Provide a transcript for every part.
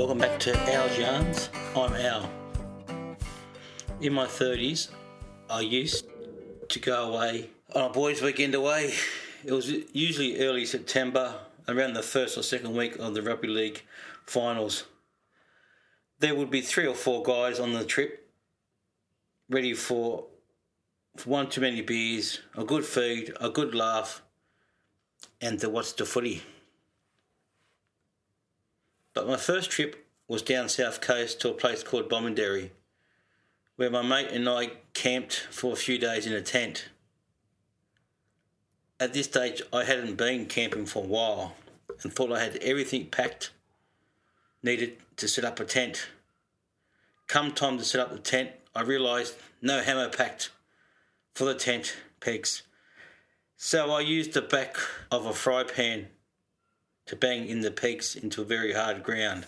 welcome back to Al's Yarns. I'm Al. In my 30s, I used to go away on a boys' weekend away. It was usually early September, around the first or second week of the rugby league finals. There would be three or four guys on the trip, ready for, one too many beers, a good feed, a good laugh, and to watch the footy. But my first trip was down south coast to a place called Bomaderry, where my mate and I camped for a few days in a tent. At this stage, I hadn't been camping for a while and thought I had everything packed needed to set up a tent. Come time to set up the tent, I realised no hammer packed for the tent pegs. So I used the back of a fry pan to bang in the pegs into very hard ground.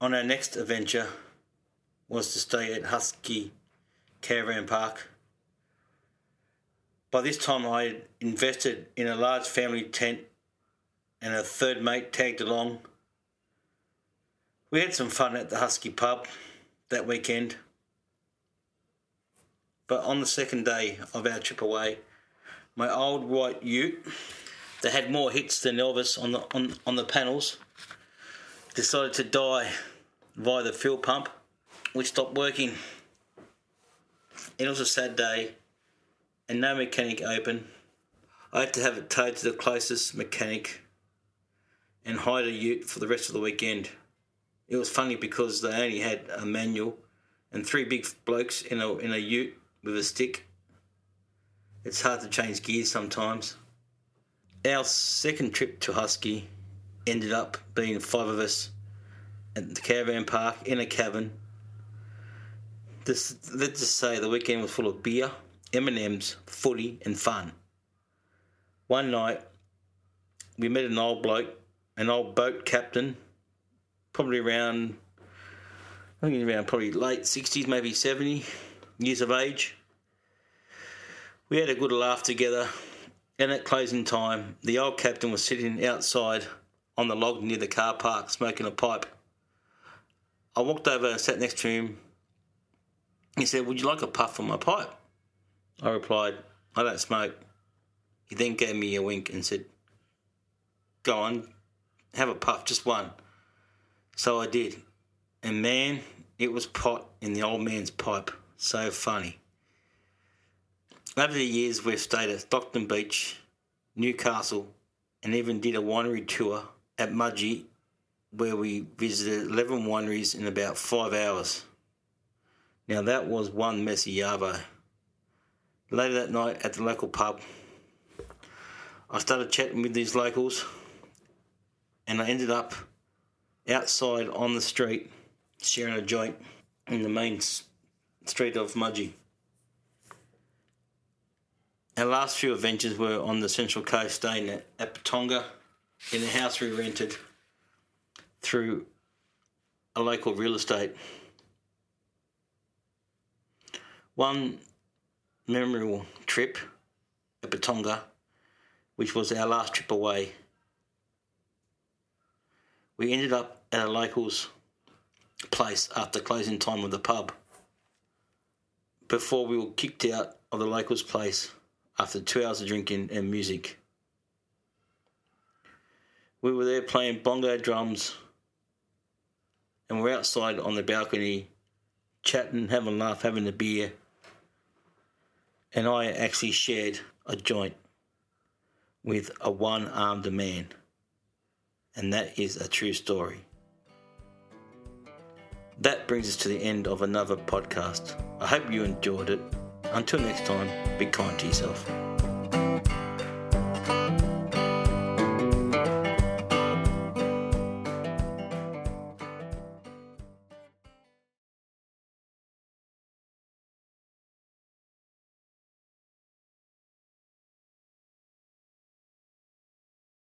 On our next adventure was to stay at Husky Caravan Park. By this time, I had invested in a large family tent and a third mate tagged along. We had some fun at the Husky pub that weekend. But on the second day of our trip away, my old white ute that had more hits than Elvis on the on, on the panels decided to die via the fuel pump, which stopped working. It was a sad day, and no mechanic open. I had to have it towed to the closest mechanic and hide a ute for the rest of the weekend. It was funny because they only had a manual and three big blokes in a in a ute with a stick. It's hard to change gears sometimes. Our second trip to Husky ended up being five of us at the caravan park in a cabin. This, let's just say the weekend was full of beer, M&Ms, footy and fun. One night, we met an old bloke, an old boat captain, probably around, I think around probably late 60s, maybe 70 years of age. We had a good laugh together, and at closing time, the old captain was sitting outside on the log near the car park smoking a pipe. I walked over and sat next to him. He said, Would you like a puff on my pipe? I replied, I don't smoke. He then gave me a wink and said, Go on, have a puff, just one. So I did. And man, it was pot in the old man's pipe. So funny. Over the years, we've stayed at Stockton Beach, Newcastle, and even did a winery tour at Mudgee where we visited 11 wineries in about five hours. Now, that was one messy Yarvo. Later that night at the local pub, I started chatting with these locals, and I ended up outside on the street sharing a joint in the main street of Mudgee. Our last few adventures were on the Central Coast, staying at, at Patonga in a house we rented through a local real estate. One memorable trip at Patonga, which was our last trip away, we ended up at a local's place after closing time of the pub. Before we were kicked out of the local's place after two hours of drinking and music. We were there playing bongo drums and we're outside on the balcony chatting, having a laugh, having a beer. And I actually shared a joint with a one armed man. And that is a true story. That brings us to the end of another podcast. I hope you enjoyed it. Until next time, be kind to yourself.